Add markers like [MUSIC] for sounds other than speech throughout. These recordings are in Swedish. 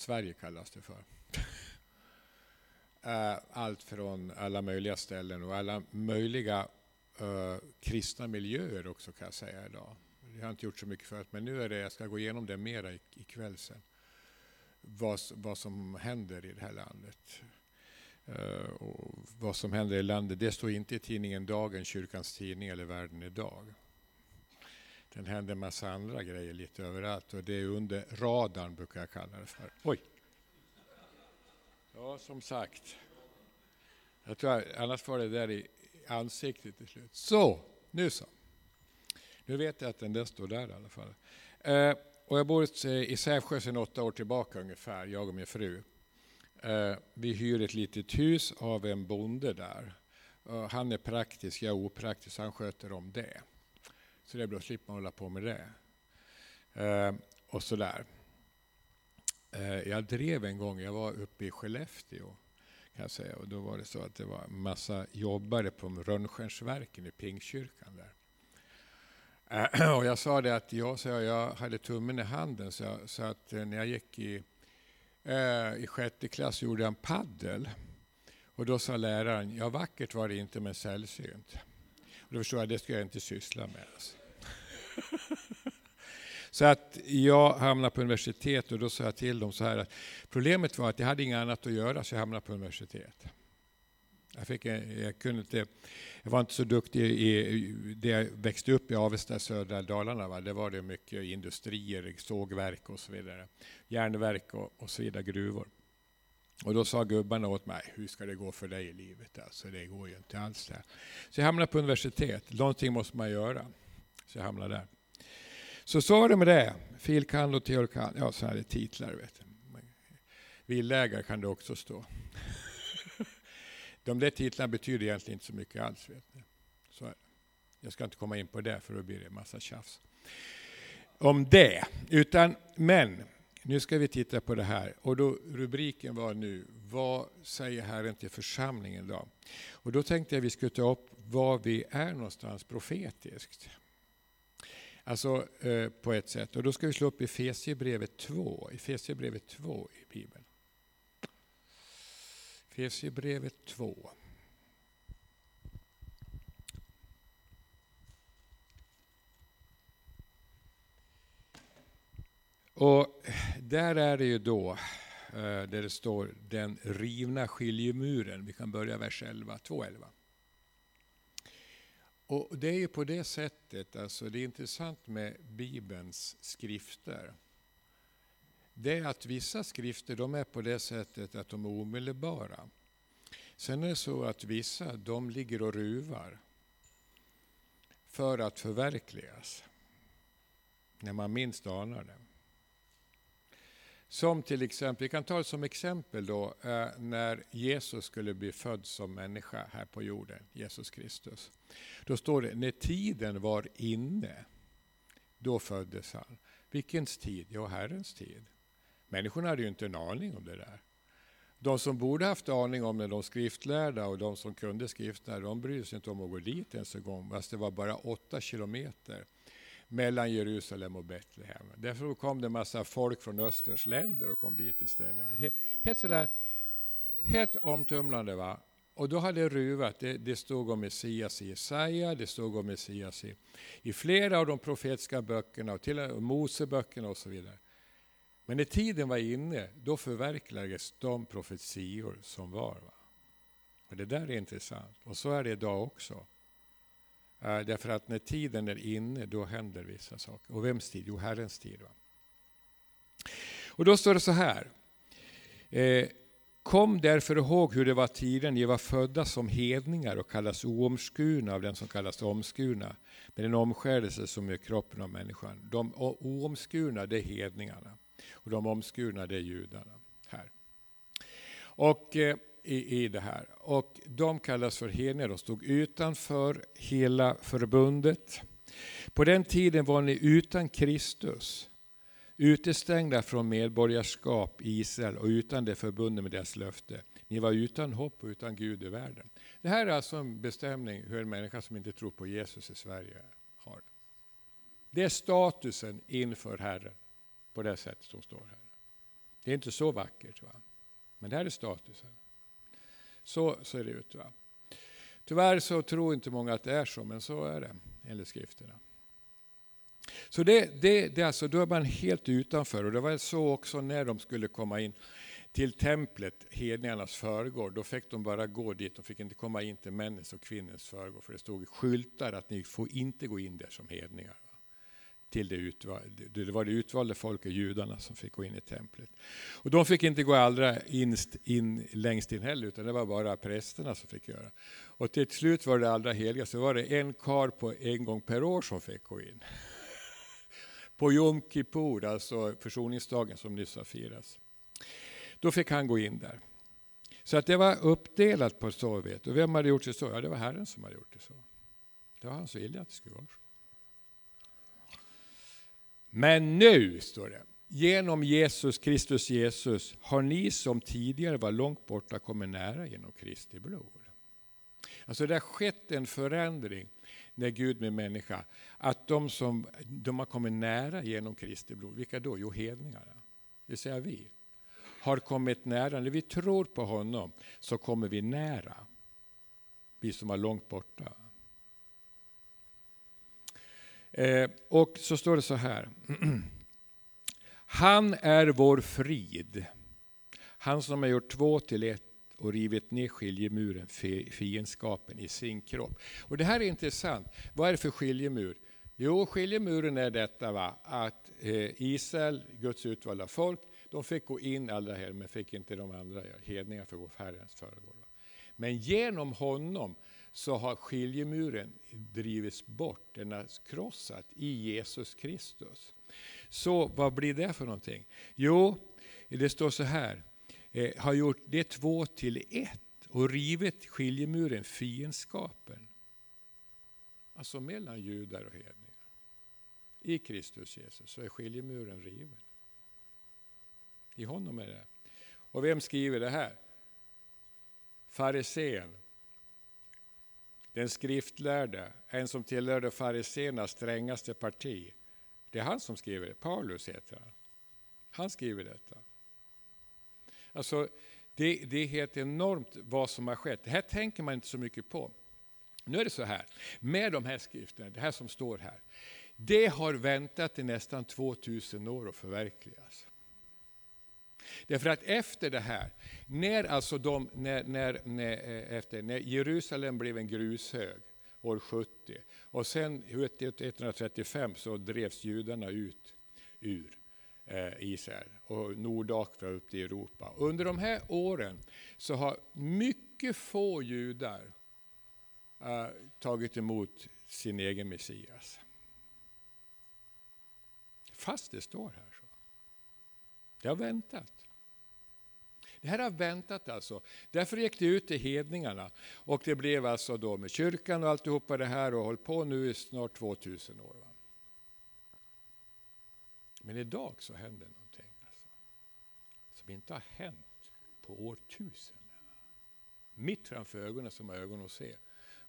Sverige kallas det för. Eh, allt från alla möjliga ställen och alla möjliga uh, kristna miljöer också kan jag säga idag. Jag har inte gjort så mycket förut, men nu är det, jag ska gå igenom det mera ikväll sen. Vad, vad som händer i det här landet. Uh, och vad som händer i landet, det står inte i tidningen Dagen, kyrkans tidning eller Världen idag. Den händer en massa andra grejer lite överallt och det är under radarn brukar jag kalla det för. Oj! Ja, som sagt. Jag tror annars får det där i ansiktet till slut. Så, nu så. Nu vet jag att den där står där i alla fall. Eh, och jag bor i Sävsjö sedan åtta år tillbaka ungefär, jag och min fru. Eh, vi hyr ett litet hus av en bonde där. Eh, han är praktisk, jag är opraktisk, han sköter om det. Så det är bra, att slippa hålla på med det. Eh, och sådär. Eh, jag drev en gång, jag var uppe i Skellefteå. Kan jag säga, och då var det så att det var en massa jobbare på Rönnstjärnsverken i Pingstkyrkan där. Eh, [CLEARS THROAT] och jag sa det att jag, så jag hade tummen i handen så, jag, så att eh, när jag gick i, eh, i sjätte klass gjorde jag en paddel. Och då sa läraren, ja vackert var det inte men sällsynt. Och då förstod jag, det ska jag inte syssla med. Alltså. Så att jag hamnade på universitet och då sa jag till dem så här att problemet var att jag hade inget annat att göra så jag hamnade på universitet. Jag, fick, jag, kunde inte, jag var inte så duktig i det jag växte upp i Avesta, södra Dalarna. Va? Det var det mycket industrier, sågverk och så vidare. Järnverk och, och så vidare, gruvor. Och då sa gubbarna åt mig, hur ska det gå för dig i livet? Alltså, det går ju inte alls. Där. Så jag hamnade på universitet. Någonting måste man göra. Så jag hamnade där. Så så var det med det. Filkand och teorkand, ja så här är titlar. Vet du. Villägare kan det också stå. De där titlarna betyder egentligen inte så mycket alls. Vet ni. Så är det. Jag ska inte komma in på det för då blir det en massa tjafs. Om det. Utan, men nu ska vi titta på det här. Och då, rubriken var nu, vad säger Herren till församlingen då? Och då tänkte jag vi skulle ta upp var vi är någonstans profetiskt. Alltså eh, på ett sätt. Och då ska vi slå upp Efesierbrevet 2. Efesierbrevet 2 i Bibeln. Efesierbrevet 2. Och där är det ju då, eh, där det står den rivna skiljemuren. Vi kan börja vers 11, 2.11. Och det är ju på det sättet, alltså det är intressant med Bibelns skrifter. Det är att vissa skrifter de är på det sättet att de är omedelbara. Sen är det så att vissa de ligger och ruvar för att förverkligas när man minst anar det. Som till exempel, vi kan ta det som exempel då, eh, när Jesus skulle bli född som människa här på jorden, Jesus Kristus. Då står det, när tiden var inne, då föddes han. Vilkens tid? Jo, Herrens tid. Människorna hade ju inte en aning om det där. De som borde haft aning om det, de skriftlärda och de som kunde skrifterna, de brydde sig inte om att gå dit ens en gång, fast det var bara åtta kilometer mellan Jerusalem och Betlehem. Därför kom det en massa folk från Österns länder och kom dit istället. Helt sådär, helt omtumlande. Va? Och då hade det ruvat. Det, det stod om Messias i Jesaja, det stod om Messias i, i flera av de profetiska böckerna, och till och Moseböckerna och så vidare. Men när tiden var inne, då förverkligades de profetior som var. Va? Och Det där är intressant. Och så är det idag också. Eh, därför att när tiden är inne, då händer vissa saker. Och vems tid? Jo, Herrens tid. Va? Och då står det så här. Eh, Kom därför ihåg hur det var tiden ni var födda som hedningar och kallas oomskurna av den som kallas omskurna, med en omskärelse som är kroppen av människan. De oomskurna, det är hedningarna. Och de omskurna, det är judarna. Här. Och eh, i, i det här. Och de kallas för hedningar, de stod utanför hela förbundet. På den tiden var ni utan Kristus, utestängda från medborgarskap i Israel och utan det förbundet med deras löfte. Ni var utan hopp och utan Gud i världen. Det här är alltså en bestämning hur en människa som inte tror på Jesus i Sverige har det. Det är statusen inför Herren, på det sätt som står här. Det är inte så vackert. Va? Men det här är statusen. Så ser det ut. Va? Tyvärr så tror inte många att det är så, men så är det enligt skrifterna. Så det, det, det alltså, då är man helt utanför och det var så också när de skulle komma in till templet, hedningarnas förgård. Då fick de bara gå dit, de fick inte komma in till männens och kvinnans förgård för det stod skyltar att ni får inte gå in där som hedningar. Till det, utvalda, det var det utvalda folket, judarna, som fick gå in i templet. Och de fick inte gå allra inst, in, längst in heller, utan det var bara prästerna som fick göra. Och till slut var det allra heligaste, var det en kar på en gång per år som fick gå in. På Jom Kippur, alltså försoningsdagen som nyss har firats. Då fick han gå in där. Så att det var uppdelat på så vet Och vem hade gjort det så? Ja, det var Herren som hade gjort det så. Det var hans vilja att det skulle vara så. Men nu, står det, genom Jesus Kristus Jesus har ni som tidigare var långt borta kommit nära genom Kristi blod. Alltså det har skett en förändring när Gud blev människa. Att de som de har kommit nära genom Kristi blod, vilka då? Jo, hedningarna. Det vill säga vi. Har kommit nära. När vi tror på honom så kommer vi nära. Vi som var långt borta. Eh, och så står det så här. [CLEARS THROAT] Han är vår frid. Han som har gjort två till ett och rivit ner skiljemuren, fiendskapen i sin kropp. Och Det här är intressant. Vad är det för skiljemur? Jo, skiljemuren är detta va? att eh, Israel, Guds utvalda folk, de fick gå in allra här, men fick inte de andra hedningar för gå Herrens föregångare. Men genom honom så har skiljemuren drivits bort, den har krossat i Jesus Kristus. Så vad blir det för någonting? Jo, det står så här, eh, har gjort det två till ett och rivit skiljemuren, fiendskapen. Alltså mellan judar och hedningar. I Kristus Jesus så är skiljemuren riven. I honom är det. Och vem skriver det här? Farisén. Den skriftlärde, en som tillhörde fariséernas strängaste parti. Det är han som skriver det. Paulus heter han. Han skriver detta. Alltså, det, det är helt enormt vad som har skett. Det här tänker man inte så mycket på. Nu är det så här, med de här skrifterna, det här som står här. Det har väntat i nästan 2000 år att förverkligas. Därför att efter det här, när, alltså de, när, när, när, eh, efter, när Jerusalem blev en grushög år 70 och sen 135 så drevs judarna ut ur eh, Israel och Nordafrika upp till Europa. Under de här åren så har mycket få judar uh, tagit emot sin egen Messias. Fast det står här. Det har väntat. Det här har väntat alltså. Därför gick det ut till hedningarna. Och det blev alltså då med kyrkan och alltihopa det här och håll på nu i snart 2000 år. Va? Men idag så händer någonting alltså, som inte har hänt på årtusenden. Mitt framför ögonen som har ögon att se.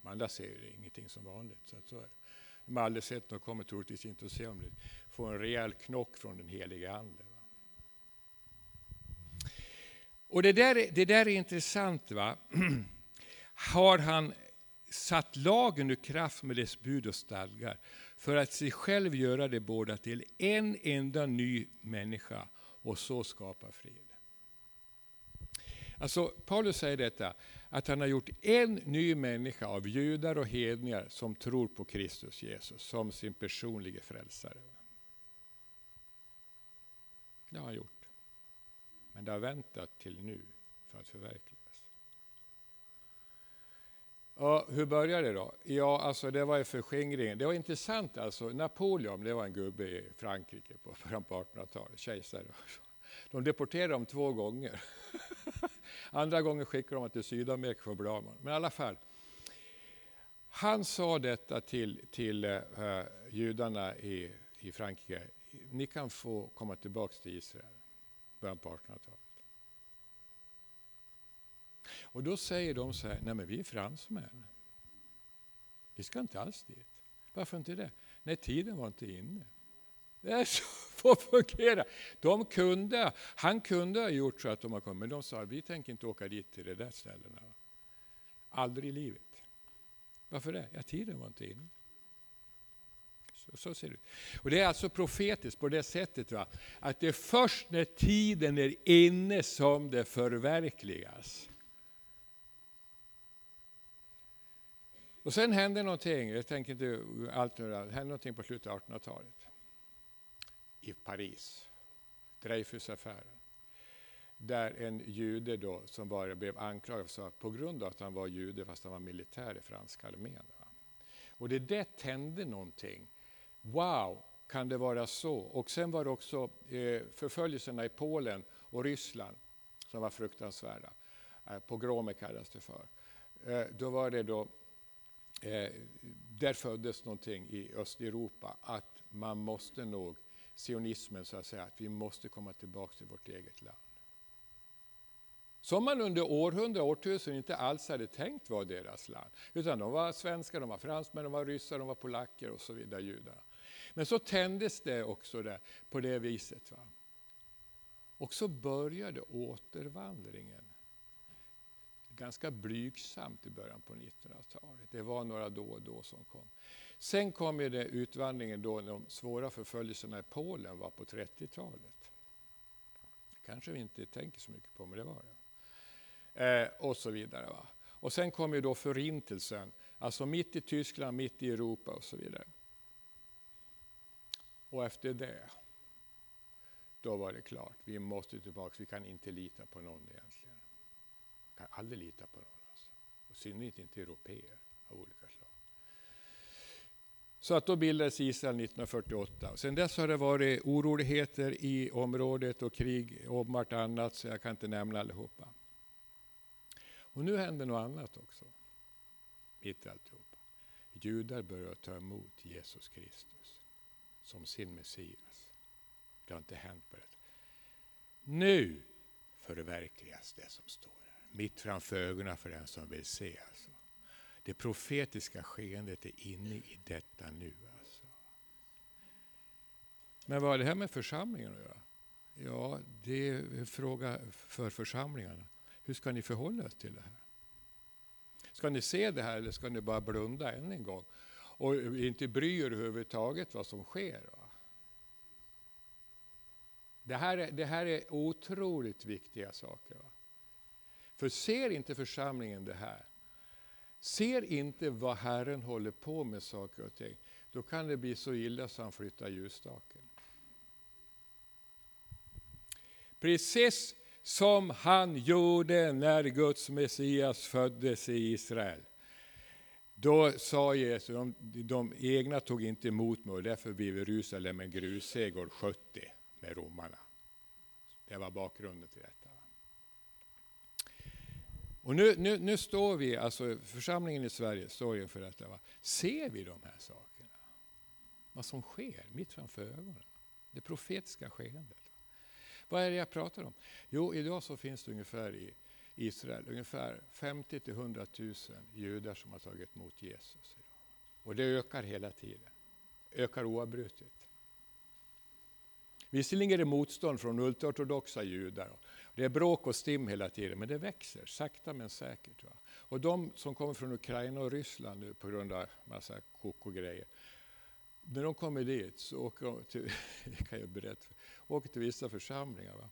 De andra ser ingenting som vanligt. Så att så är. De har aldrig sett och kommer troligtvis inte att se om det får en rejäl knock från den helige Ande. Och det där, det där är intressant. va? [CLEARS THROAT] Har han satt lagen ur kraft med dess bud och stadgar för att sig själv göra det båda till en enda ny människa och så skapa fred. Alltså, Paulus säger detta, att han har gjort en ny människa av judar och hedningar som tror på Kristus Jesus som sin personliga frälsare. Det har han gjort. Men det har väntat till nu för att förverkligas. Ja, hur började det då? Ja, alltså det var ju förskingringen. Det var intressant alltså. Napoleon, det var en gubbe i Frankrike på början på 1800-talet, kejsare. De deporterade dem två gånger. [LAUGHS] Andra gången skickade de honom till Sydamerika för att bli av Men i alla fall. Han sa detta till, till uh, judarna i, i Frankrike. Ni kan få komma tillbaka till Israel början på 1800-talet. Och då säger de så här, nej men vi är fransmän. Vi ska inte alls dit. Varför inte det? Nej, tiden var inte inne. Det är så [LAUGHS] får fungera. De kunde, han kunde ha gjort så att de har kommit, men de sa vi tänker inte åka dit till de där ställena. Aldrig i livet. Varför det? Ja, tiden var inte inne. Så, så, ser det ut. Och Det är alltså profetiskt på det sättet va? att det är först när tiden är inne som det förverkligas. Och sen hände någonting, jag tänker inte allt det händer hände någonting på slutet av 1800-talet. I Paris, Dreyfusaffären. Där en jude då som var, blev anklagad för, på grund av att han var jude fast han var militär i franska armén. Och det där tände någonting. Wow, kan det vara så? Och sen var det också eh, förföljelserna i Polen och Ryssland som var fruktansvärda. Eh, pogromer kallas det för. Eh, då var det då eh, där föddes någonting i Östeuropa, att man måste nog, sionismen så att säga, att vi måste komma tillbaka till vårt eget land. Som man under århundraden, årtusenden inte alls hade tänkt var deras land. Utan de var svenskar, de var fransmän, de var ryssar, de var polacker och så vidare, judarna. Men så tändes det också där, på det viset. Va? Och så började återvandringen ganska blygsamt i början på 1900-talet. Det var några då och då som kom. Sen kom ju det utvandringen då de svåra förföljelserna i Polen var på 30-talet. kanske vi inte tänker så mycket på, men det var det. Eh, och så vidare. Va? Och sen kom ju då förintelsen, alltså mitt i Tyskland, mitt i Europa och så vidare. Och efter det, då var det klart, vi måste tillbaka, vi kan inte lita på någon egentligen Vi kan aldrig lita på någon. Alltså. Och synnerhet inte europeer av olika slag. Så att då bildades Israel 1948. Sen dess har det varit oroligheter i området och krig om vartannat, så jag kan inte nämna allihopa. Och nu händer något annat också, mitt i alltihopa. Judar börjar ta emot Jesus Kristus som sin Messias. Det har inte hänt på det. Nu förverkligas det som står här, mitt framför ögonen för den som vill se. Alltså. Det profetiska skeendet är inne i detta nu. Alltså. Men vad har det här med församlingen att göra? Ja, det är en fråga för församlingarna. Hur ska ni förhålla er till det här? Ska ni se det här eller ska ni bara blunda än en gång? Och inte bryr er överhuvudtaget vad som sker. Va? Det, här är, det här är otroligt viktiga saker. Va? För ser inte församlingen det här, ser inte vad Herren håller på med saker och ting, då kan det bli så illa så han flyttar ljusstaken. Precis som han gjorde när Guds Messias föddes i Israel. Då sa Jesus, de, de egna tog inte emot mig och därför blev Jerusalem en grushägg 70 med romarna. Det var bakgrunden till detta. Och nu, nu, nu står vi, alltså församlingen i Sverige står inför detta. Va? Ser vi de här sakerna? Vad som sker mitt framför ögonen. Det profetiska skeendet. Vad är det jag pratar om? Jo, idag så finns det ungefär i Israel ungefär 50 till 100 000 judar som har tagit emot Jesus. Idag. Och det ökar hela tiden. Ökar oavbrutet. Visserligen är det motstånd från ultraortodoxa judar. Det är bråk och stim hela tiden, men det växer sakta men säkert. Va? Och de som kommer från Ukraina och Ryssland nu på grund av massa koko-grejer. När de kommer dit så åker de till, [LAUGHS] kan jag berätta, åker till vissa församlingar. Va?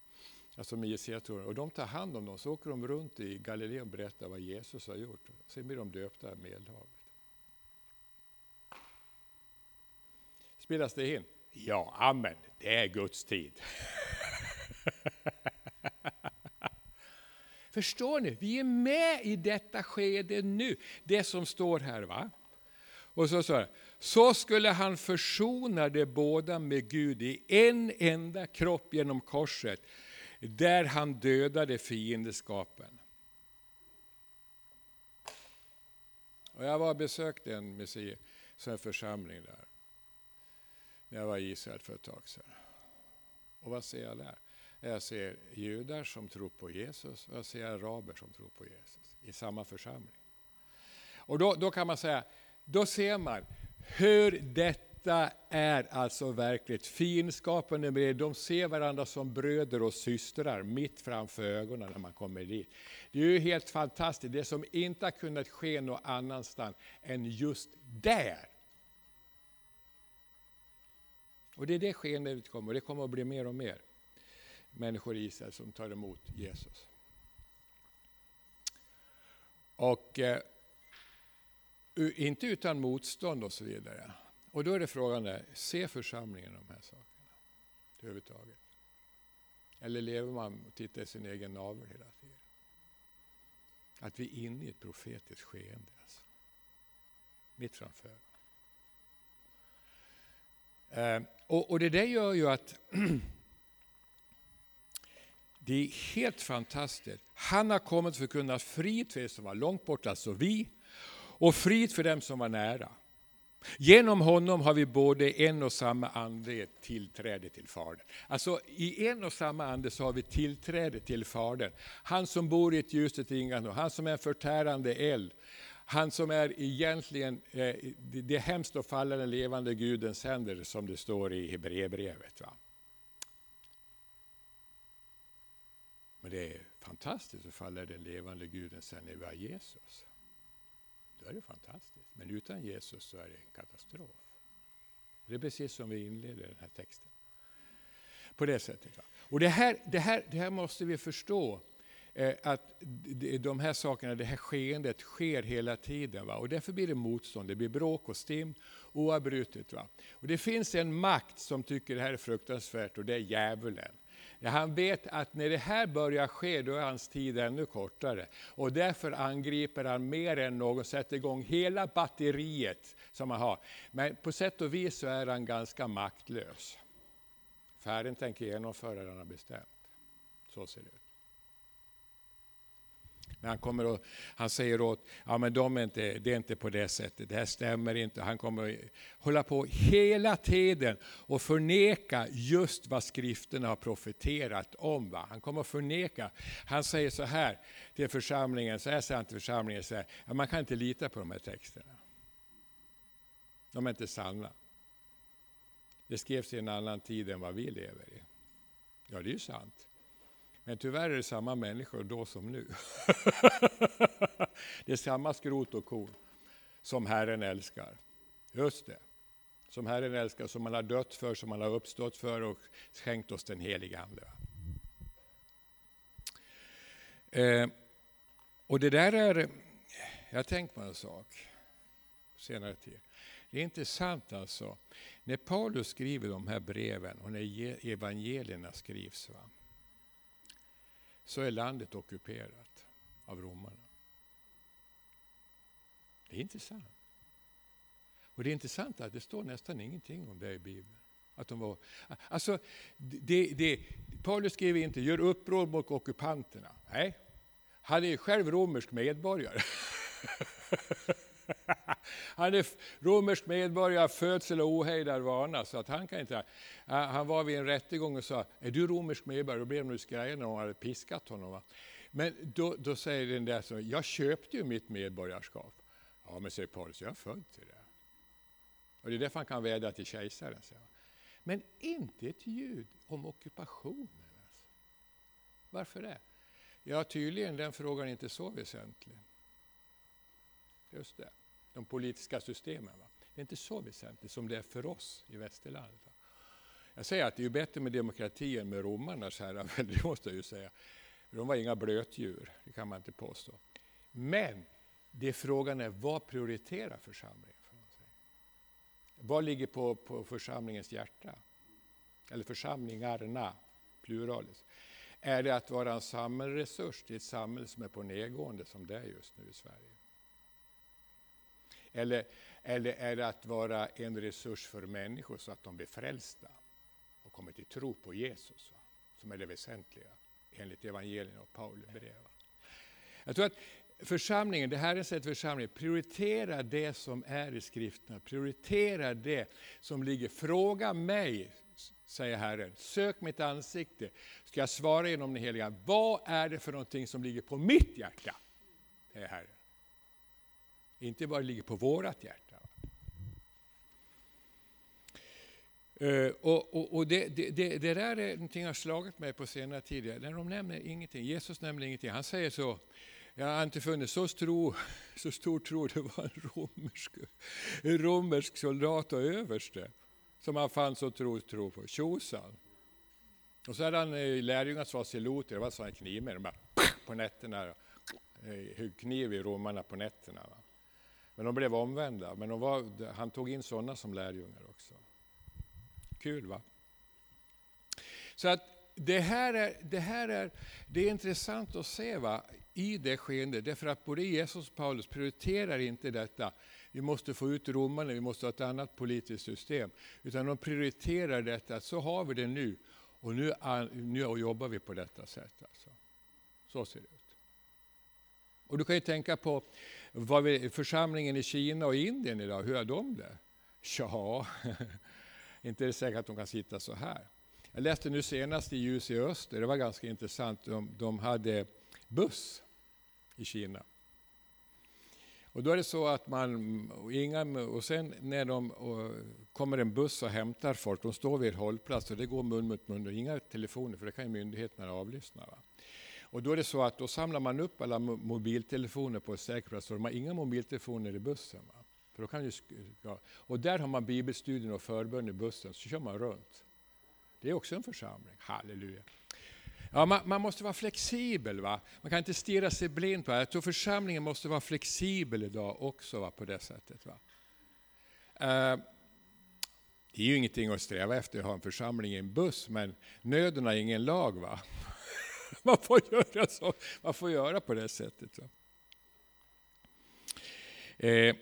Alltså med och de tar hand om dem, så åker de runt i Galileen och berättar vad Jesus har gjort. Sen blir de döpta i Medelhavet. Spelas det in? Ja, amen, det är Guds tid. [LAUGHS] Förstår ni? Vi är med i detta skede nu. Det som står här. va? Och så, så, så skulle han försona de båda med Gud i en enda kropp genom korset, där han dödade fiendeskapen. Och jag var och besökte en, en församling där när jag var i Israel för ett tag sedan. Och vad ser jag där? Jag ser judar som tror på Jesus och jag ser araber som tror på Jesus i samma församling. Och då, då kan man säga, då ser man hur det detta är alltså verkligt finskapande med De ser varandra som bröder och systrar mitt framför ögonen när man kommer dit. Det är ju helt fantastiskt, det som inte har kunnat ske någon annanstans än just där. Och det är det skeendet kommer, och det kommer att bli mer och mer människor i Israel som tar emot Jesus. Och eh, inte utan motstånd och så vidare. Och då är det frågan, där, ser församlingen de här sakerna överhuvudtaget? Eller lever man och tittar i sin egen navel hela tiden? Att vi är inne i ett profetiskt skeende. Alltså. Mitt framför. Eh, och, och det där gör ju att [CLEARS THROAT] det är helt fantastiskt. Han har kommit för att kunna frid för er som var långt borta, alltså vi, och frid för dem som var nära. Genom honom har vi både en och samma ande tillträde till Fadern. Alltså i en och samma ande så har vi tillträde till Fadern. Han som bor i ett ljuset ringande, han som är en förtärande eld. Han som är egentligen, eh, det är hemskt att falla den levande Gudens händer som det står i Hebreerbrevet. Men det är fantastiskt att falla den levande Gudens händer vi har Jesus. Då är det fantastiskt. Men utan Jesus så är det en katastrof. Det är precis som vi inleder den här texten. På det sättet. Va? Och det här, det, här, det här måste vi förstå. Eh, att de här sakerna, det här skeendet sker hela tiden. Va? Och därför blir det motstånd, det blir bråk och stim oavbrutet. Va? Och det finns en makt som tycker det här är fruktansvärt och det är djävulen. Han vet att när det här börjar ske, då är hans tid ännu kortare. Och därför angriper han mer än någon, sätter igång hela batteriet som han har. Men på sätt och vis så är han ganska maktlös. Färden tänker genomföra det han har bestämt. Så ser det ut. Men han, kommer och, han säger åt, ja men de är inte, det är inte på det sättet, det här stämmer inte. Han kommer att hålla på hela tiden och förneka just vad skrifterna har profeterat om. Va? Han kommer att förneka. Han säger så här till församlingen, så här säger han till församlingen, så här, ja, man kan inte lita på de här texterna. De är inte sanna. Det skrevs i en annan tid än vad vi lever i. Ja, det är ju sant. Men tyvärr är det samma människor då som nu. [LAUGHS] det är samma skrot och korn som Herren älskar. Just det. Som Herren älskar, som man har dött för, som man har uppstått för och skänkt oss den helige Ande. Eh, och det där är, jag har tänkt på en sak senare tid. Det är intressant alltså, när Paulus skriver de här breven och när evangelierna skrivs. Va? Så är landet ockuperat av romarna. Det är intressant. Och det är intressant att det står nästan ingenting om det i Bibeln. Att de var, alltså, det, det, Paulus skrev inte gör uppror mot ockupanterna. Nej, han är själv romersk medborgare. [LAUGHS] Han är romersk medborgare, födsel och ohejdad vana. Så att han, kan inte, han var vid en rättegång och sa, är du romersk medborgare? Då blev de skraja när de hade piskat honom. Va? Men då, då säger den där som, jag köpte ju mitt medborgarskap. Ja, men säger Paulus, jag är född till det. Och det är därför han kan vädja till kejsaren. Men inte ett ljud om ockupationen. Alltså. Varför det? Ja, tydligen den frågan är inte så väsentlig. Just det de politiska systemen. Va? Det är inte så väsentligt som det är för oss i västerlandet. Va? Jag säger att det är bättre med demokrati än med romarnas [LAUGHS] herravälde, det måste jag ju säga. De var inga blötdjur, det kan man inte påstå. Men det frågan är, vad prioriterar församlingen? För? Vad ligger på, på församlingens hjärta? Eller församlingarna, pluralis. Är det att vara en samhällsresurs till ett samhälle som är på nedgående som det är just nu i Sverige? Eller, eller är det att vara en resurs för människor så att de blir frälsta och kommer till tro på Jesus, va? som är det väsentliga enligt evangelien och Paulus brev. Jag tror att församlingen, det här är sätt församling, prioritera det som är i skrifterna, prioritera det som ligger. Fråga mig, säger Herren, sök mitt ansikte, ska jag svara genom den heliga. Vad är det för någonting som ligger på mitt hjärta? Det är Herren. Inte bara ligger på vårat hjärta. Uh, och, och, och det, det, det, det, där är någonting har slagit mig på senare tid. När de nämner ingenting. Jesus nämner ingenting. Han säger så. Jag har inte funnit så, tro, [LAUGHS] så stor tro. Det var en romersk, en romersk soldat och överste som han fann så tro, tro på. Tjosan. Och så hade han eh, lärjungar som var siloter, Det var sådana knivar. De bara på nätterna. Eh, högg kniv i romarna på nätterna. Va? Men de blev omvända. Men de var, han tog in sådana som lärjungar också. Kul va? Så att det här är, det här är, det är intressant att se va, i det skeendet, därför att både Jesus och Paulus prioriterar inte detta. Vi måste få ut romarna, vi måste ha ett annat politiskt system. Utan de prioriterar detta, så har vi det nu. Och nu, nu jobbar vi på detta sätt. Alltså. Så ser det ut. Och du kan ju tänka på vad vi, församlingen i Kina och Indien idag, hur är de det? Ja, [LAUGHS] inte är det säkert att de kan sitta så här. Jag läste nu senast i Ljus i öster, det var ganska intressant, de, de hade buss i Kina. Och då är det så att man, inga, och sen när de och kommer en buss och hämtar folk, de står vid en hållplats och det går mun mot mun och inga telefoner för det kan ju myndigheterna avlyssna. Va? Och då är det så att då samlar man upp alla mobiltelefoner på en säker plats, så de har inga mobiltelefoner i bussen. Va? För då kan ju, ja. Och där har man bibelstudien och förbön i bussen, så kör man runt. Det är också en församling, halleluja. Ja, man, man, måste vara flexibel. Va? Man kan inte stirra sig blind på det. Jag tror församlingen måste vara flexibel idag också va? på det sättet. Va? Uh, det är ju ingenting att sträva efter att ha en församling i en buss, men nöden har ingen lag. va? Man får göra så. Man får göra på det sättet. Eh,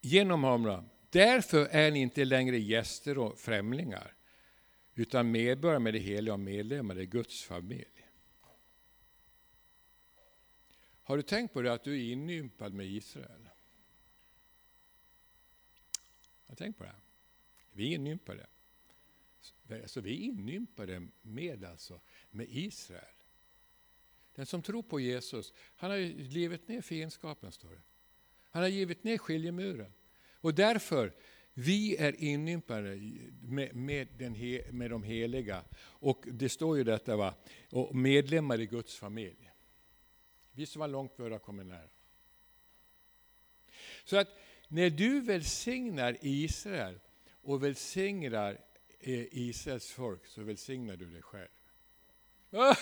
genom honom. Därför är ni inte längre gäster och främlingar utan medborgare med det heliga och medlemmar i Guds familj. Har du tänkt på det att du är inympad med Israel? Har du tänkt på det? Vi är inympade. Alltså, vi är inympade med, alltså, med Israel. Den som tror på Jesus, han har givit ner fiendskapen, står det. Han har givit ner skiljemuren. Och därför vi är inympade med, med, den he, med de heliga. Och det står ju detta, va? och medlemmar i Guds familj. Vi som var långt bör kommer nära. Så att när du välsignar Israel och välsignar eh, Israels folk så välsignar du dig själv. [LAUGHS]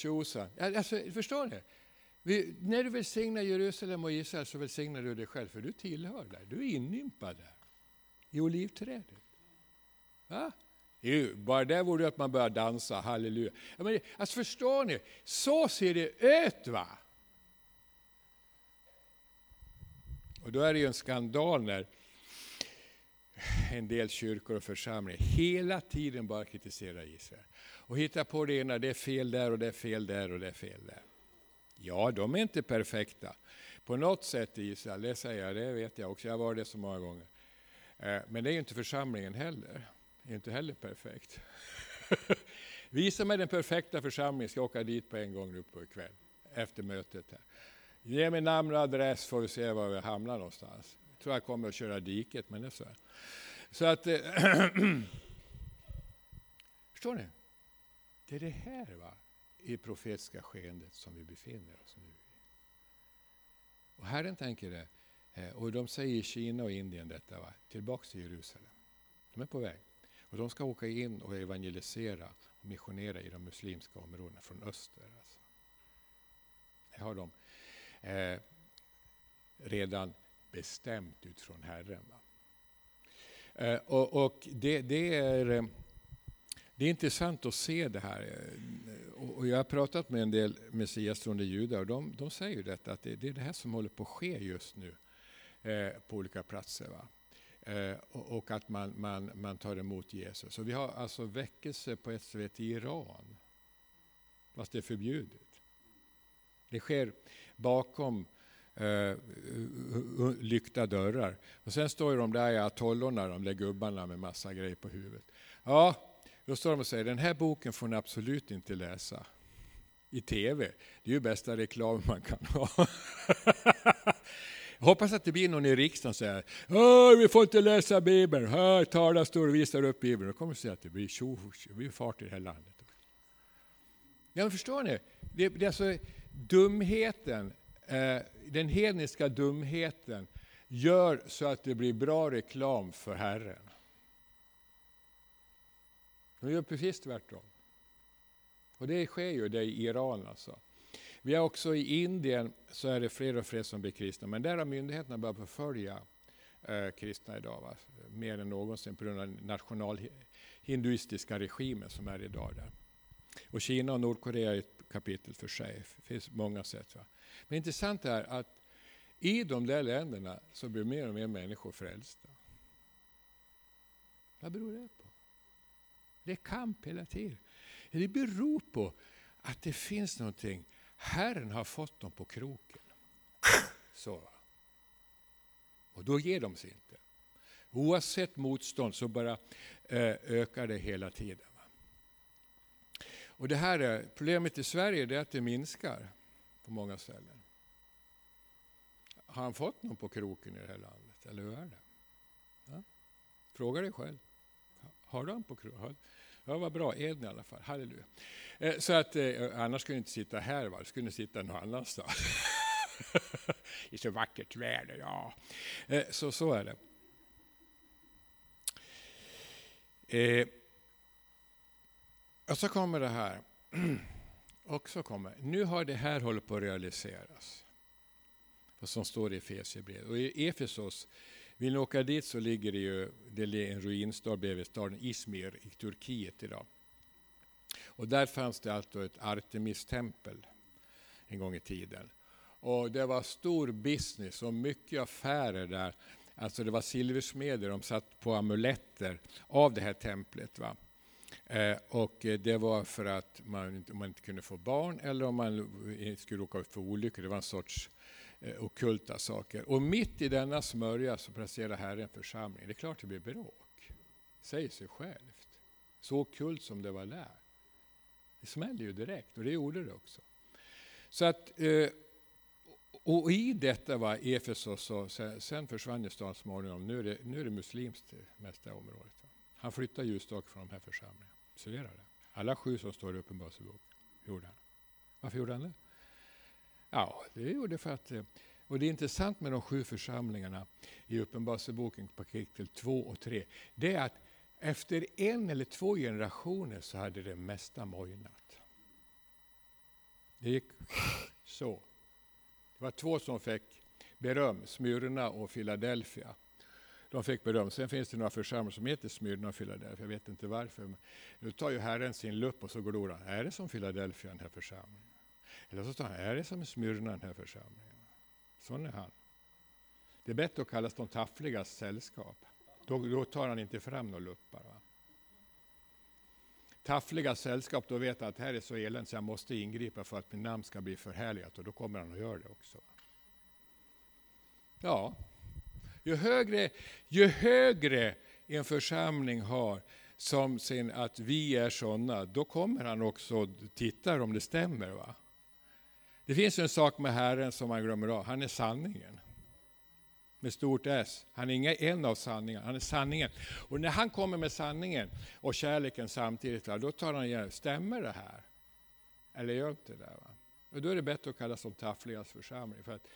Tjosan. Alltså, förstår ni? Vi, när du välsignar Jerusalem och Israel så välsignar du dig själv, för du tillhör där. Du är inympad där, i olivträdet. Va? Bara där vore det att man börjar dansa, halleluja. Men, alltså förstår ni? Så ser det ut va? Och då är det ju en skandal när en del kyrkor och församlingar hela tiden bara kritiserar Israel. Och hittar på det ena, det är fel där och det är fel där och det är fel där. Ja, de är inte perfekta. På något sätt i Israel, det säger jag, det vet jag också, jag var det så många gånger. Eh, men det är ju inte församlingen heller. Det är inte heller perfekt. [LAUGHS] Vi som är den perfekta församlingen ska åka dit på en gång nu på kväll, efter mötet. här. Ge mig namn och adress får vi se var vi hamnar någonstans. Jag tror jag kommer att köra diket, men det är så här. Så att... Eh, [CLEARS THROAT] förstår ni? Det är det här va? i profetiska skeendet som vi befinner oss nu i. Och Herren tänker det, och de säger i Kina och Indien detta, va? tillbaks till Jerusalem. De är på väg. Och de ska åka in och evangelisera och missionera i de muslimska områdena från öster. Alltså. Det har de eh, redan bestämt utifrån Herren. Eh, och, och det, det, är, eh, det är intressant att se det här. Och jag har pratat med en del messiastroende judar och de, de säger detta att det, det, är det här som håller på att ske just nu eh, på olika platser. Va? Eh, och, och, att man, man, man tar emot Jesus. Så vi har alltså väckelse på SVT i Iran, fast det är förbjudet. Det sker bakom eh, lyckta dörrar. Och sen står de där i atollorna, de där gubbarna med massa grejer på huvudet. Ja, då står de och säger den här boken får ni absolut inte läsa i TV. Det är ju bästa reklam man kan ha. Jag [LAUGHS] hoppas att det blir någon i riksdagen som säger vi får inte läsa Bibeln, här talar står och visar upp Bibeln. Då kommer de säga att det blir tjo, det blir fart i det här landet. Ja, men förstår ni? Det, det är alltså dumheten, eh, den hedniska dumheten gör så att det blir bra reklam för Herren. De gör precis tvärtom. Och det sker ju det i Iran alltså. Vi har också i Indien så är det fler och fler som blir kristna, men där har myndigheterna börjat förfölja eh, kristna idag. Va? Mer än någonsin på grund av den nationalhinduistiska regimen som är idag där. Och Kina och Nordkorea är ett kapitel för sig. Det finns många sätt. Va? Men intressant är att i de där länderna så blir mer och mer människor frälsta. Vad beror det på? Det är kamp hela tiden. Det beror på att det finns någonting. Herren har fått dem på kroken. Så. Och då ger de sig inte. Oavsett motstånd så bara eh, ökar det hela tiden. Och det här är, problemet i Sverige är att det minskar på många ställen. Har han fått någon på kroken i det här landet? Eller hur är det? Ja? Fråga dig själv. Har du han på kronan? Ja, vad bra. Edvin i alla fall. Halleluja. Eh, så att, eh, annars skulle du inte sitta här, va? du skulle sitta någon annanstans. [LAUGHS] I så vackert väder, ja. Eh, så, så är det. Eh, och så kommer det här. [CLEARS THROAT] Och så kommer, nu har det här hållit på att realiseras. Vad som står i Efesierbrevet. Och i Efesos, vill ni åka dit så ligger det ju det är en ruinstad bredvid staden Izmir i Turkiet idag. Och där fanns det alltså ett Artemis-tempel en gång i tiden. Och det var stor business och mycket affärer där. Alltså det var silversmeder, de satt på amuletter av det här templet. Va? Eh, och det var för att man, man inte kunde få barn eller om man skulle råka ut för olyckor. Det var en sorts eh, okulta saker. Och mitt i denna smörja så placerar Herren församling. Det är klart det blir bråk. Säger sig självt. Så okult som det var där. Det smäller ju direkt och det gjorde det också. Så att, eh, och i detta var Efesos, så, sen försvann ju staden småningom. Nu är det, nu är det muslimskt det mesta området. Han flyttade ljusstak från de här församlingarna. Observera det. Alla sju som står i Uppenbarelseboken gjorde han. Varför gjorde han det? Ja, det gjorde för att... Eh, och det är intressant med de sju församlingarna i Uppenbarelseboken kapitel 2 och 3. Det är att efter en eller två generationer så hade det mesta mojnat. Det gick så. Det var två som fick beröm, Smyrna och Philadelphia. De fick beröm. Sen finns det några församlingar som heter Smyrna och Philadelphia. Jag vet inte varför. Nu tar ju Herren sin lupp och så glor han. Är det som Philadelphia den här församlingen? Eller så står han, är det som Smyrna den här församlingen? Sån är han. Det är bättre att kallas de taffligas sällskap. Då, då tar han inte fram några luppar. Va? Taffliga sällskap, då vet han att här är så eländigt så jag måste ingripa för att min namn ska bli förhärligat och då kommer han att göra det också. Ja, ju högre, ju högre en församling har som sin att vi är sådana, då kommer han också titta om det stämmer. Va? Det finns en sak med Herren som man glömmer av, han är sanningen. Med stort S. Han är inga en av sanningarna, han är sanningen. Och när han kommer med sanningen och kärleken samtidigt, då tar han igen, stämmer det här? Eller gör inte det? Va? Och då är det bättre att kallas som taffligas församling. För att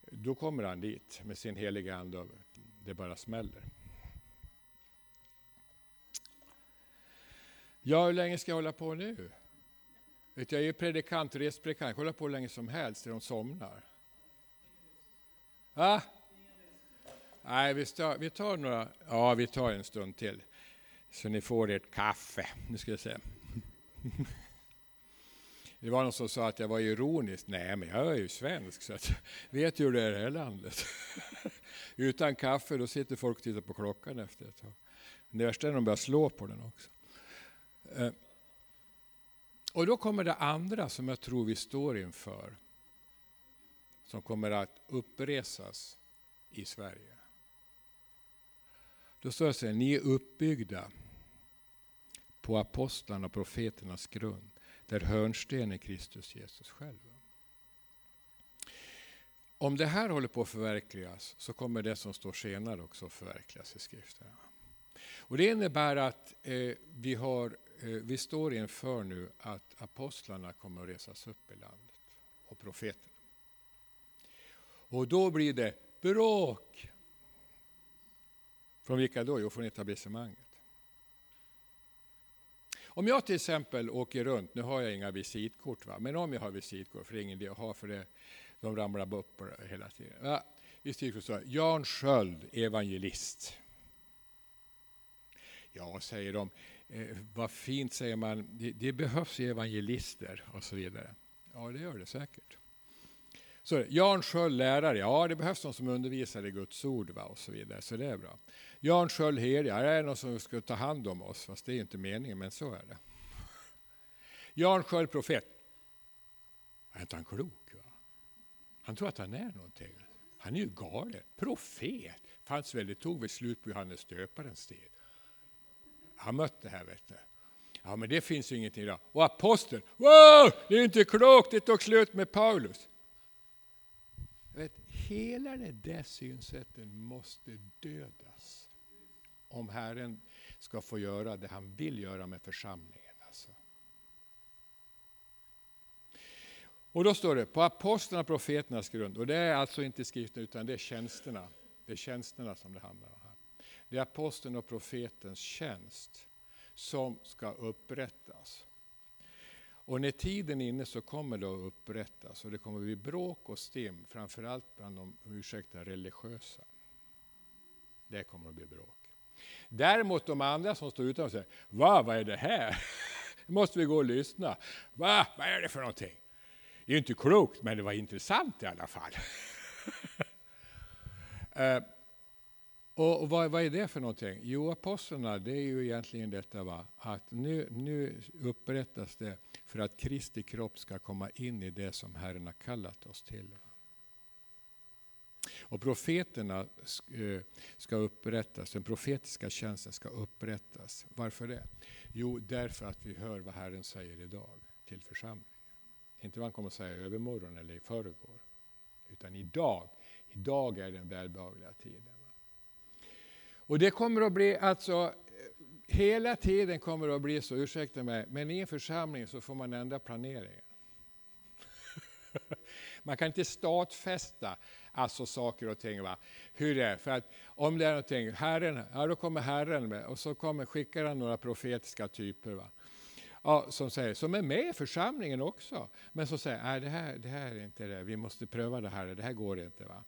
då kommer han dit med sin heliga Ande och det bara smäller. Ja, hur länge ska jag hålla på nu? Vet jag är ju predikant, respredikant, jag kan på hur länge som helst tills de somnar. Va? Nej, vi tar, vi tar några, ja vi tar en stund till. Så ni får ert kaffe. Nu ska jag se. [LAUGHS] Det var någon som sa att jag var ironisk. Nej, men jag är ju svensk så jag [LAUGHS] vet ju hur det är i det här landet. [LAUGHS] Utan kaffe då sitter folk och tittar på klockan efter ett tag. Det värsta är när de börjar slå på den också. Eh, och då kommer det andra som jag tror vi står inför. Som kommer att uppresas i Sverige. Då står det så här, ni är uppbyggda på apostlarna och profeternas grund där hörnstenen är Kristus Jesus själv. om det här håller på att förverkligas så kommer det som står senare också att förverkligas i skrifterna. Och det innebär att eh, vi, har, eh, vi står inför nu att apostlarna kommer att resas upp i landet och profeterna. Och då blir det bråk. Från vilka då? Jo, från etablissemanget. Om jag till exempel åker runt, nu har jag inga visitkort, va? men om jag har visitkort, för det är ingen idé att ha för det, de ramlar upp hela tiden. Ja, står Jan Sköld, evangelist. Ja, säger de, eh, vad fint säger man, det, det behövs evangelister och så vidare. Ja, det gör det säkert. Så Jan Sköld lärare, ja det behövs någon som undervisar i Guds ord va? och så vidare, så det är bra. Jan Sköld herde, ja, det är någon som ska ta hand om oss, fast det är inte meningen, men så är det. Jan Sköld profet. Är inte han klok? Va? Han tror att han är någonting. Han är ju galen. Profet. Fanns väl, det tog väl slut på Johannes döparens tid. Han mötte det här vet du. Ja men det finns ju ingenting idag. Och aposteln, wow, det är inte klokt, det tog slut med Paulus. Vet, hela det där synsättet måste dödas om Herren ska få göra det han vill göra med församlingen. Alltså. Och då står det på apostlarna och profeternas grund. Och det är alltså inte skriften utan det är tjänsterna. Det är tjänsterna som det handlar om. Det är aposteln och profetens tjänst som ska upprättas. Och när tiden är inne så kommer det att upprättas och det kommer att bli bråk och stim, framförallt bland de ursäkta, religiösa. Det kommer att bli bråk. Däremot de andra som står utanför säger, Va, vad är det här? [LAUGHS] måste vi gå och lyssna. Va, vad är det för någonting? Det är inte klokt, men det var intressant i alla fall. [LAUGHS] Eh, och vad, vad, är det för någonting? Jo, apostlarna, det är ju egentligen detta va? att nu, nu upprättas det för att Kristi kropp ska komma in i det som Herren har kallat oss till. Och profeterna eh, ska upprättas, den profetiska tjänsten ska upprättas. Varför det? Jo, därför att vi hör vad Herren säger idag till församlingen. Inte vad han kommer att säga i övermorgon eller i förrgår. Utan idag. Idag är den välbehagliga tiden. Och det kommer att bli, alltså, eh, hela tiden kommer det att bli så, ursäkta mig, men i en församling så får man ändra planeringen. [LAUGHS] man kan inte stadfästa alltså saker och ting. Va? Hur det är. För att om det är någonting, Herren, ja då kommer Herren med och så kommer, skickar han några profetiska typer. Va? Ja, som, säger, som är med i församlingen också. Men som säger, nej det här, det här är inte det, vi måste pröva det här, det här går inte. Va?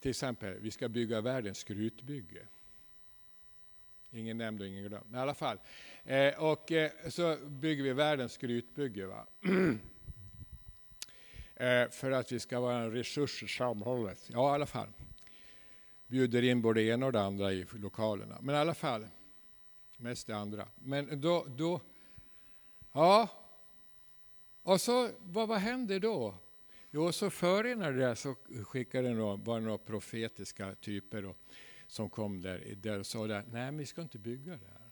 Till exempel, vi ska bygga världens skrytbygge. Ingen nämnd och ingen glömd. I alla fall. Eh, och eh, så bygger vi världens skrytbygge. Va? [CLEARS THROAT] eh, för att vi ska vara en resurs i samhället. Ja, i alla fall. Bjuder in både det ena och det andra i lokalerna. Men i alla fall, mest det andra. Men då, då ja. Och så, vad, vad händer då? Jo, så före det så skickade några, bara några profetiska typer då, som kom där, där och sa att nej, vi ska inte bygga det här.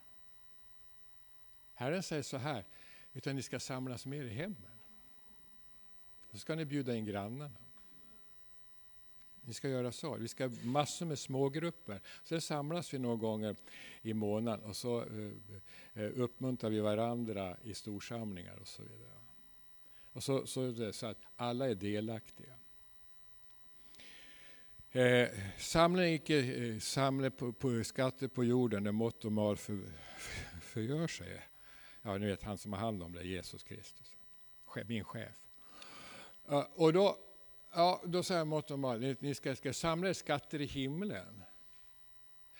Herren säger så här, utan ni ska samlas mer i hemmen. Så ska ni bjuda in grannarna. Ni ska göra så. Vi ska ha massor med smågrupper. Sen samlas vi några gånger i månaden och så eh, eh, uppmuntrar vi varandra i storsamlingar och så vidare. Och så, så är det så att alla är delaktiga. Eh, samla icke eh, samla på, på skatter på jorden där mått och mal för, för, förgör sig. Ja, ni vet han som har hand om det, Jesus Kristus. Min chef. Uh, och då, ja, då säger mått och mal, ni, ni ska, ska samla skatter i himlen.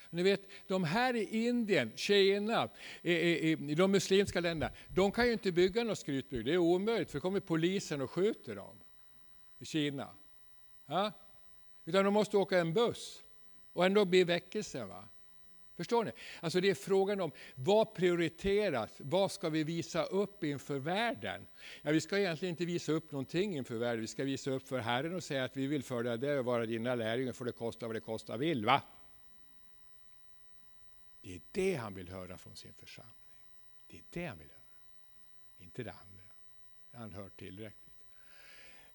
Ni vet, de här i Indien, Kina, i, i, i de muslimska länderna, de kan ju inte bygga något skrytbygge. Det är omöjligt, för då kommer polisen och skjuter dem. I Kina. Ja? Utan de måste åka en buss. Och ändå blir väckelsen. Va? Förstår ni? Alltså det är frågan om vad prioriteras? Vad ska vi visa upp inför världen? Ja, vi ska egentligen inte visa upp någonting inför världen. Vi ska visa upp för Herren och säga att vi vill följa det och vara dina lärjungar, för det kostar vad det kostar vill. Va? Det är det han vill höra från sin församling. Det är det han vill höra. Inte det andra. Han hör tillräckligt.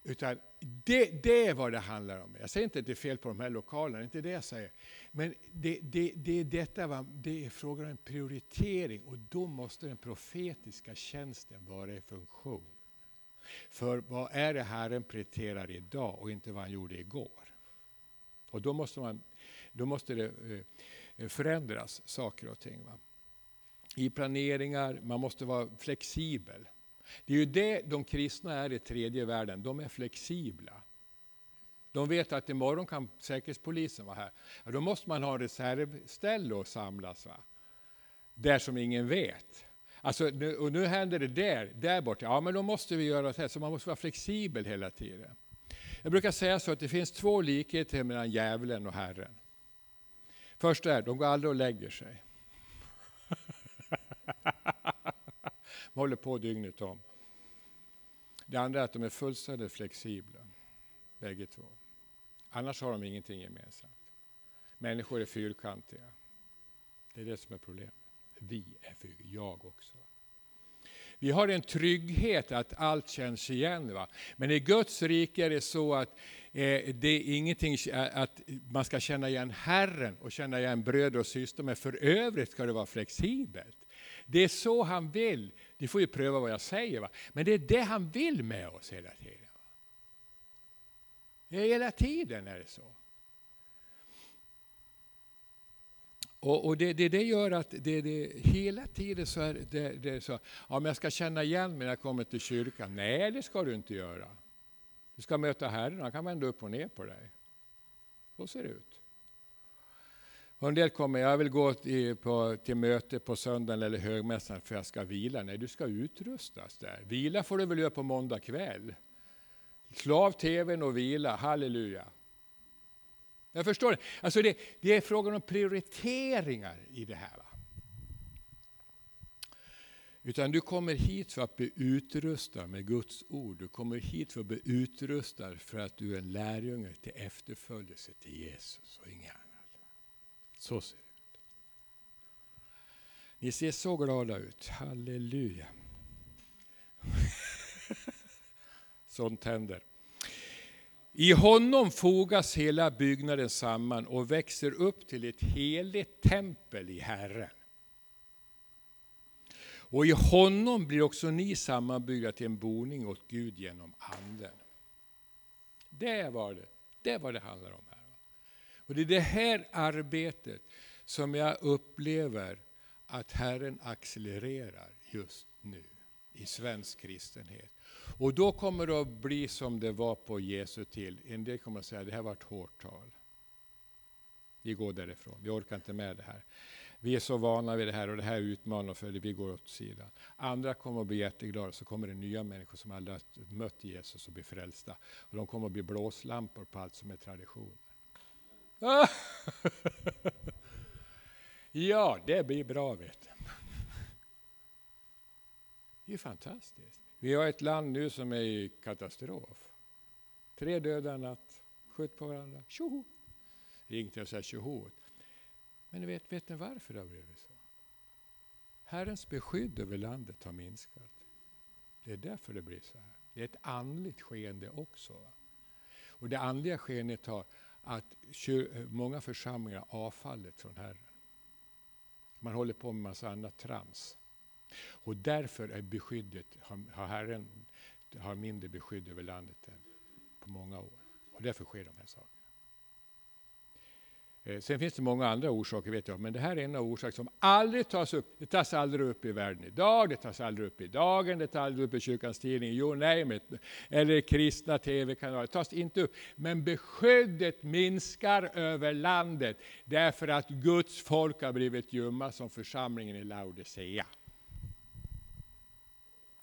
Utan det, det är vad det handlar om. Jag säger inte att det är fel på de här lokalerna, det är inte det jag säger. Men det, det, det, detta, va? det är frågan om en prioritering och då måste den profetiska tjänsten vara i funktion. För vad är det Herren prioriterar idag och inte vad han gjorde igår? Och då måste, man, då måste det eh, Eh, förändras saker och ting. Va? I planeringar, man måste vara flexibel. Det är ju det de kristna är i tredje världen, de är flexibla. De vet att imorgon kan Säkerhetspolisen vara här. Ja, då måste man ha reservställe att samlas. Va? Där som ingen vet. Alltså, nu, och nu händer det där, där borta. Ja, men då måste vi göra så här. Så man måste vara flexibel hela tiden. Jag brukar säga så att det finns två likheter mellan djävulen och Herren. Först är, de går aldrig och lägger sig. De håller på dygnet om. Det andra är att de är fullständigt flexibla, bägge två. Annars har de ingenting gemensamt. Människor är fyrkantiga. Det är det som är problemet. Vi är fyrkantiga, jag också. Vi har en trygghet att allt känns igen. Va? Men i Guds rike är det så att eh, det är ingenting att man ska känna igen Herren och känna igen bröder och systrar, men för övrigt ska det vara flexibelt. Det är så han vill. Ni får ju pröva vad jag säger, va? men det är det han vill med oss hela tiden. Hela tiden är det så. Och, och det, det, det, gör att det, det, hela tiden så är det, det är så, om jag ska känna igen mig när jag kommer till kyrkan. Nej, det ska du inte göra. Du ska möta Herren, han kan vända upp och ner på dig. Så ser det ut. Och en del kommer, jag vill gå till, på, till möte på söndagen eller högmässan för jag ska vila. Nej, du ska utrustas där. Vila får du väl göra på måndag kväll. Slå av tvn och vila, halleluja. Jag förstår det. Alltså det, det är frågan om prioriteringar i det här. Va? Utan du kommer hit för att bli utrustad med Guds ord. Du kommer hit för att bli utrustad för att du är en lärjunge till efterföljelse till Jesus och inget annat. Så ser det ut. Ni ser så glada ut. Halleluja. [LAUGHS] Sånt händer. I honom fogas hela byggnaden samman och växer upp till ett heligt tempel i Herren. Och i honom blir också ni sammanbyggda till en boning åt Gud genom Anden. Det var det, det var det handlar om. Och Det är det här arbetet som jag upplever att Herren accelererar just nu i svensk kristenhet. Och då kommer det att bli som det var på Jesu till. En del kommer att säga att det här var ett hårt tal. Vi går därifrån, vi orkar inte med det här. Vi är så vana vid det här och det här utmanar för det, vi går åt sidan. Andra kommer att bli jätteglada, så kommer det nya människor som aldrig har mött Jesus och blir frälsta. Och de kommer att bli blåslampor på allt som är tradition. [LAUGHS] ja, det blir bra vet du. Det är fantastiskt. Vi har ett land nu som är i katastrof. Tre döda natt, skjut på varandra, tjoho! Är inget att säga tjoho Men vet, vet ni varför det har blivit så? Herrens beskydd över landet har minskat. Det är därför det blir så här. Det är ett andligt skeende också. Och det andliga skeendet har att många församlingar avfallit från Herren. Man håller på med massa annat trams. Och därför är beskyddet, har Herren har mindre beskydd över landet än på många år. Och därför sker de här sakerna. Eh, sen finns det många andra orsaker, vet jag, men det här är en av orsakerna som aldrig tas upp. Det tas aldrig upp i världen idag, det tas aldrig upp i dagen, det tas aldrig upp i kyrkans tidning, you name it. eller kristna tv-kanaler. Det tas inte upp. Men beskyddet minskar över landet därför att Guds folk har blivit ljumma som församlingen i Laodicea.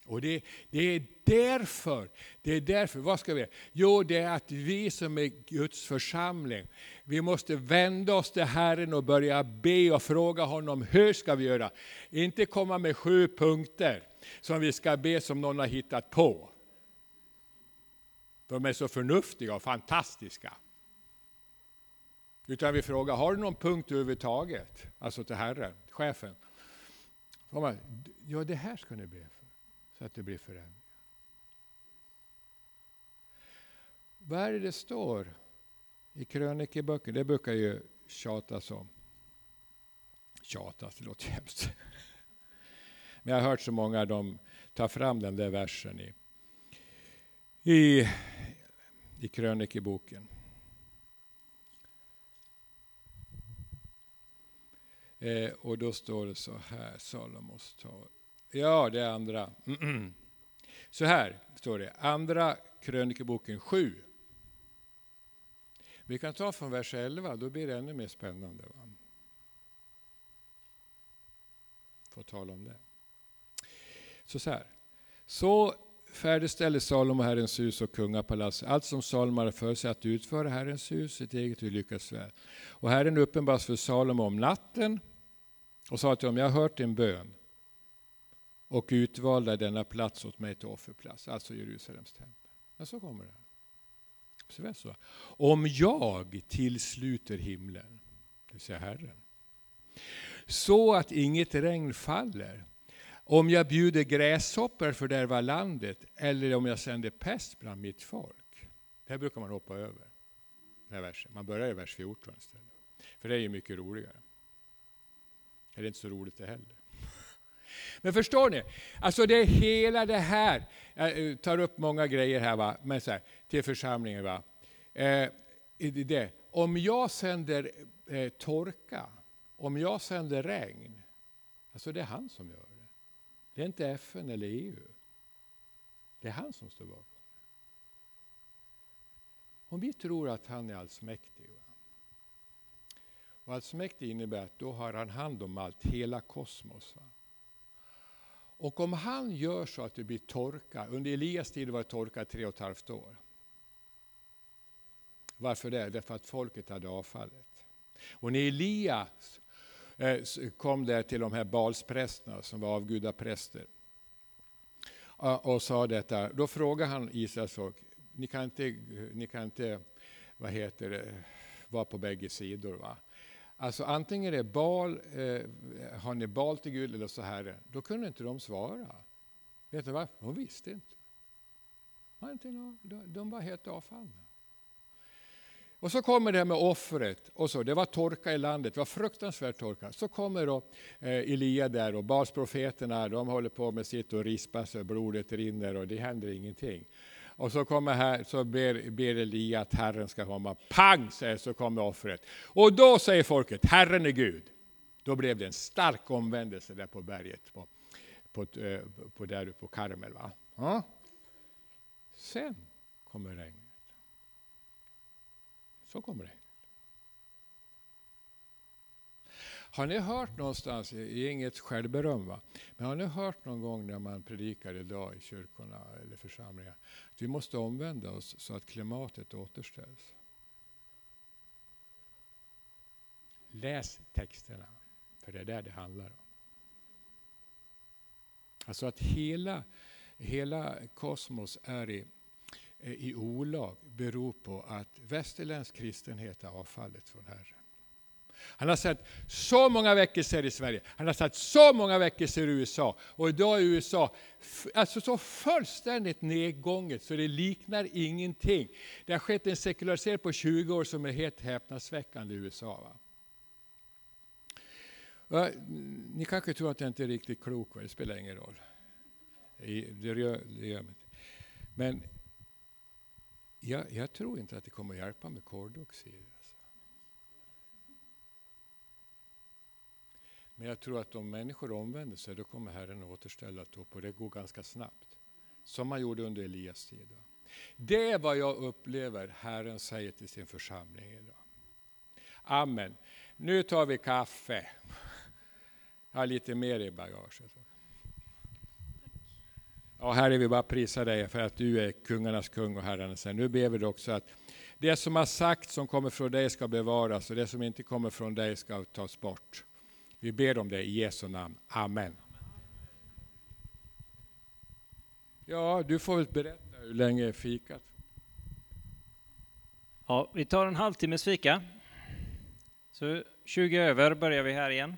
Och det, det, är därför, det är därför, vad ska vi göra? Jo, det är att vi som är Guds församling, vi måste vända oss till Herren och börja be och fråga honom, hur ska vi göra? Inte komma med sju punkter som vi ska be som någon har hittat på. De är så förnuftiga och fantastiska. Utan vi frågar, har du någon punkt överhuvudtaget? Alltså till Herren, chefen. Ja, det här ska ni be för så att det blir förändringar. vad är det det står i krönikeböcker? Det brukar ju tjatas om. Tjatas, det låter [LAUGHS] hemskt. Men jag har hört så många de tar fram den där versen i, i, i krönikeboken. Eh, och då står det så här, Salomos tal. Ja, det är andra. [CLEARS THROAT] Så här står det, andra krönikeboken 7. Vi kan ta från vers 11, då blir det ännu mer spännande. Va? Får tala om det. Så, så här. Så färdigställde Salomo Herrens hus och kungapalats, allt som Salomo hade för sig att utföra Herrens hus, sitt eget hus lyckades väl. Och Herren uppenbaras för Salomo om natten och sa till honom, jag har hört din bön och utvalda denna plats åt mig till offerplats, alltså Jerusalems tempel. Men så kommer det. Så så. Om jag tillsluter himlen, det vill säga Herren, så att inget regn faller, om jag bjuder gräshoppor fördärva landet, eller om jag sänder pest bland mitt folk. Det här brukar man hoppa över. Den här versen. Man börjar i vers 14 istället. För det är ju mycket roligare. Det är inte så roligt det heller. Men förstår ni? Alltså det är hela det här. Jag eh, tar upp många grejer här, va? Men så här, till församlingen. Va? Eh, det. Om jag sänder eh, torka, om jag sänder regn, alltså det är han som gör det. Det är inte FN eller EU. Det är han som står bakom. Om vi tror att han är allsmäktig, va? och allsmäktig innebär att då har han hand om allt, hela kosmos. Va? Och om han gör så att det blir torka, under Elias tid var det torka tre och ett halvt år. Varför det? Därför att folket hade avfallet. Och när Elias eh, kom där till de här Balsprästerna som var avgudapräster och sa detta, då frågade han Israels folk, ni kan inte, ni kan inte vad heter det, vara på bägge sidor. Va? Alltså antingen är bal, eh, har ni bal till Gud eller så här. Då kunde inte de svara. Vet du varför? De visste inte. De var helt avfallna. Och så kommer det här med offret. Och så, det var torka i landet, det var fruktansvärt torka. Så kommer då eh, Elia där och Balsprofeterna, de håller på med sitt och rispar sig, blodet rinner och det händer ingenting. Och så kommer här, så ber, ber Elia att Herren ska komma. Pang säger så kommer offret. Och då säger folket, Herren är Gud. Då blev det en stark omvändelse där på berget, på, på, eh, på, där på Karmel. Va? Ja. Sen kommer regnet. Så kommer det. Har ni hört någonstans, det är inget självberöm, va? men har ni hört någon gång när man predikar idag i kyrkorna eller församlingar, att vi måste omvända oss så att klimatet återställs? Läs texterna, för det är där det handlar om. Alltså att hela, hela kosmos är i, i olag beror på att västerländsk kristenhet är avfallet från Herren. Han har sett så många väckelser i Sverige, han har sett så många väckelser i USA. Och idag är USA alltså så fullständigt nedgånget så det liknar ingenting. Det har skett en sekularisering på 20 år som är helt häpnadsväckande i USA. Va? Ni kanske tror att jag inte är riktigt klok, det spelar ingen roll. Det gör, det gör Men jag, jag, tror inte att det kommer att hjälpa med koldioxid. Men jag tror att om människor omvänder sig, då kommer Herren att återställa upp och det går ganska snabbt. Som man gjorde under Elias tid. Det är vad jag upplever Herren säger till sin församling idag. Amen. Nu tar vi kaffe. Jag har lite mer i bagaget. Ja, Herre, vi bara prisar dig för att du är kungarnas kung och herrarnas herre. Nu ber vi också att det som har sagts som kommer från dig ska bevaras och det som inte kommer från dig ska tas bort. Vi ber om det i Jesu namn. Amen. Ja, du får väl berätta hur länge är fikat? Ja, vi tar en halvtimmes fika. Så 20 över börjar vi här igen.